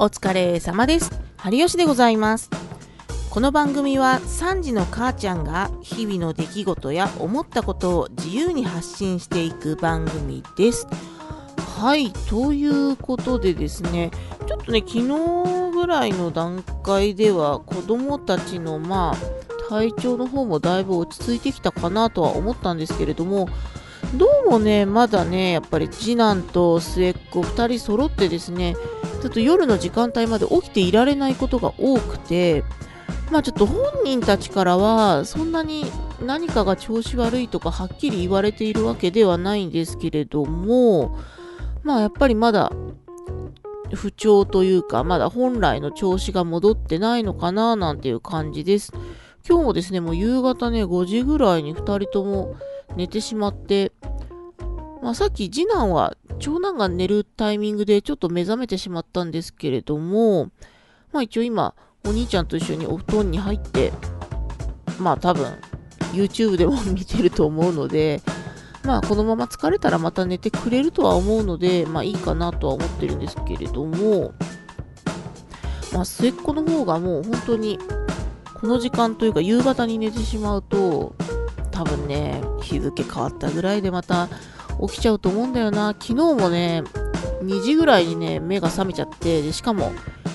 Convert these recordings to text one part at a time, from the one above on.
お疲れ様です。春吉でございます。この番組は3時の母ちゃんが日々の出来事や思ったことを自由に発信していく番組です。はい、ということでですね、ちょっとね、昨日ぐらいの段階では子供たちのまあ体調の方もだいぶ落ち着いてきたかなとは思ったんですけれども、どうもね、まだね、やっぱり次男と末っ子2人揃ってですね、ちょっと夜の時間帯まで起きていられないことが多くて、まあちょっと本人たちからは、そんなに何かが調子悪いとかはっきり言われているわけではないんですけれども、まあやっぱりまだ不調というか、まだ本来の調子が戻ってないのかななんていう感じです。今日もですね、もう夕方ね、5時ぐらいに2人とも寝てしまって、まあ、さっき次男は長男が寝るタイミングでちょっと目覚めてしまったんですけれども、まあ一応今、お兄ちゃんと一緒にお布団に入って、まあ多分 YouTube でも見てると思うので、まあこのまま疲れたらまた寝てくれるとは思うので、まあいいかなとは思ってるんですけれども、まあ末っ子の方がもう本当にこの時間というか夕方に寝てしまうと、多分ね、日付変わったぐらいでまた起きちゃうと思うんだよな。昨日もね、2時ぐらいにね、目が覚めちゃって、でしかも、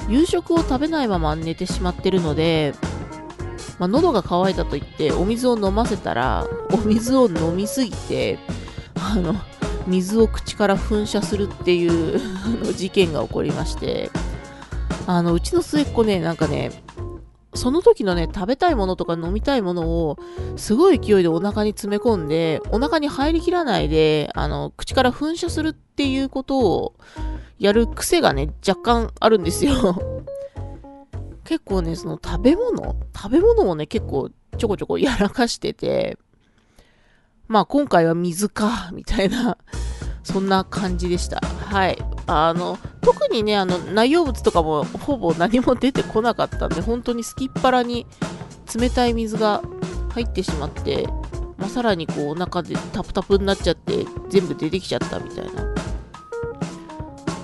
夕食を食べないまま寝てしまってるので、まあ、喉が渇いたと言って、お水を飲ませたら、お水を飲みすぎて、あの、水を口から噴射するっていう事件が起こりまして、あの、うちの末っ子ね、なんかね、その時のね、食べたいものとか飲みたいものを、すごい勢いでお腹に詰め込んで、お腹に入りきらないで、あの、口から噴射するっていうことをやる癖がね、若干あるんですよ。結構ね、その食べ物食べ物をね、結構ちょこちょこやらかしてて、まあ今回は水か、みたいな、そんな感じでした。はい。あの、特にね、あの、内容物とかもほぼ何も出てこなかったんで、本当にすきっ腹に冷たい水が入ってしまって、まあ、さらにこうお腹でタプタプになっちゃって全部出てきちゃったみたいな。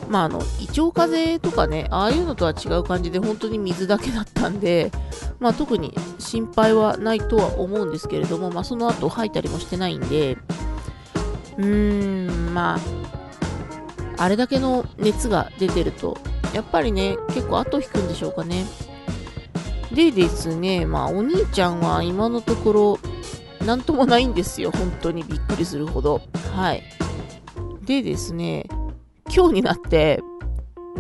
まああの、胃腸風邪とかね、ああいうのとは違う感じで本当に水だけだったんで、まあ特に心配はないとは思うんですけれども、まあその後吐いたりもしてないんで、うーん、まあ、あれだけの熱が出てると、やっぱりね、結構後引くんでしょうかね。でですね、まあお兄ちゃんは今のところ、なんともないんですよ。本当にびっくりするほど。はい。でですね、今日になって、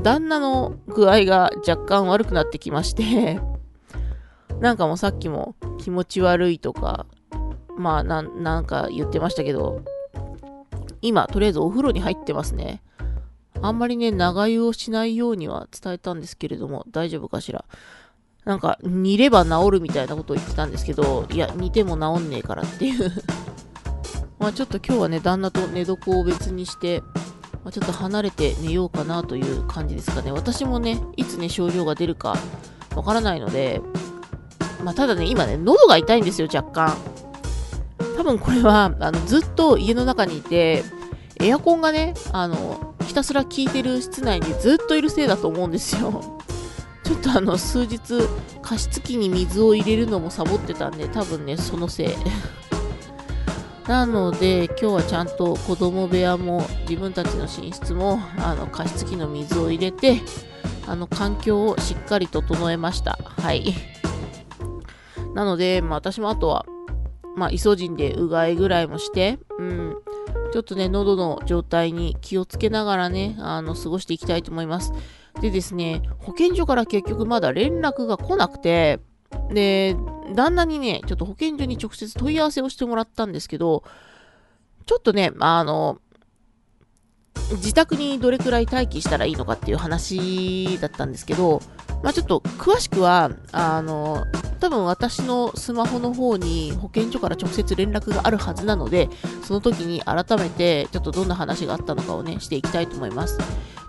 旦那の具合が若干悪くなってきまして、なんかもうさっきも気持ち悪いとか、まあななんか言ってましたけど、今とりあえずお風呂に入ってますね。あんまりね、長湯をしないようには伝えたんですけれども、大丈夫かしら？なんか、煮れば治るみたいなことを言ってたんですけど、いや、煮ても治んねえからっていう。まあちょっと今日はね、旦那と寝床を別にして、まあ、ちょっと離れて寝ようかなという感じですかね。私もね、いつね、症状が出るかわからないので、まあただね、今ね、喉が痛いんですよ、若干。多分これは、あの、ずっと家の中にいて、エアコンがね、あの、ひたすら効いてる室内にずっといるせいだと思うんですよ。ちょっとあの、数日、加湿器に水を入れるのもサボってたんで、多分ね、そのせい。なので、今日はちゃんと子供部屋も自分たちの寝室も、あの、加湿器の水を入れて、あの、環境をしっかり整えました。はい。なので、まあ私もあとは、まあ、イソジンでうがいぐらいもして、うん、ちょっとね、喉の状態に気をつけながらね、あの、過ごしていきたいと思います。でですね、保健所から結局まだ連絡が来なくて、で、旦那にね、ちょっと保健所に直接問い合わせをしてもらったんですけど、ちょっとね、あの、自宅にどれくらい待機したらいいのかっていう話だったんですけど、まあちょっと詳しくは、あの、多分私のスマホの方に保健所から直接連絡があるはずなので、その時に改めてちょっとどんな話があったのかをね、していきたいと思います。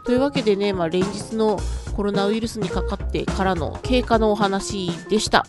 というわけでね、まあ連日のコロナウイルスにかかってからの経過のお話でした。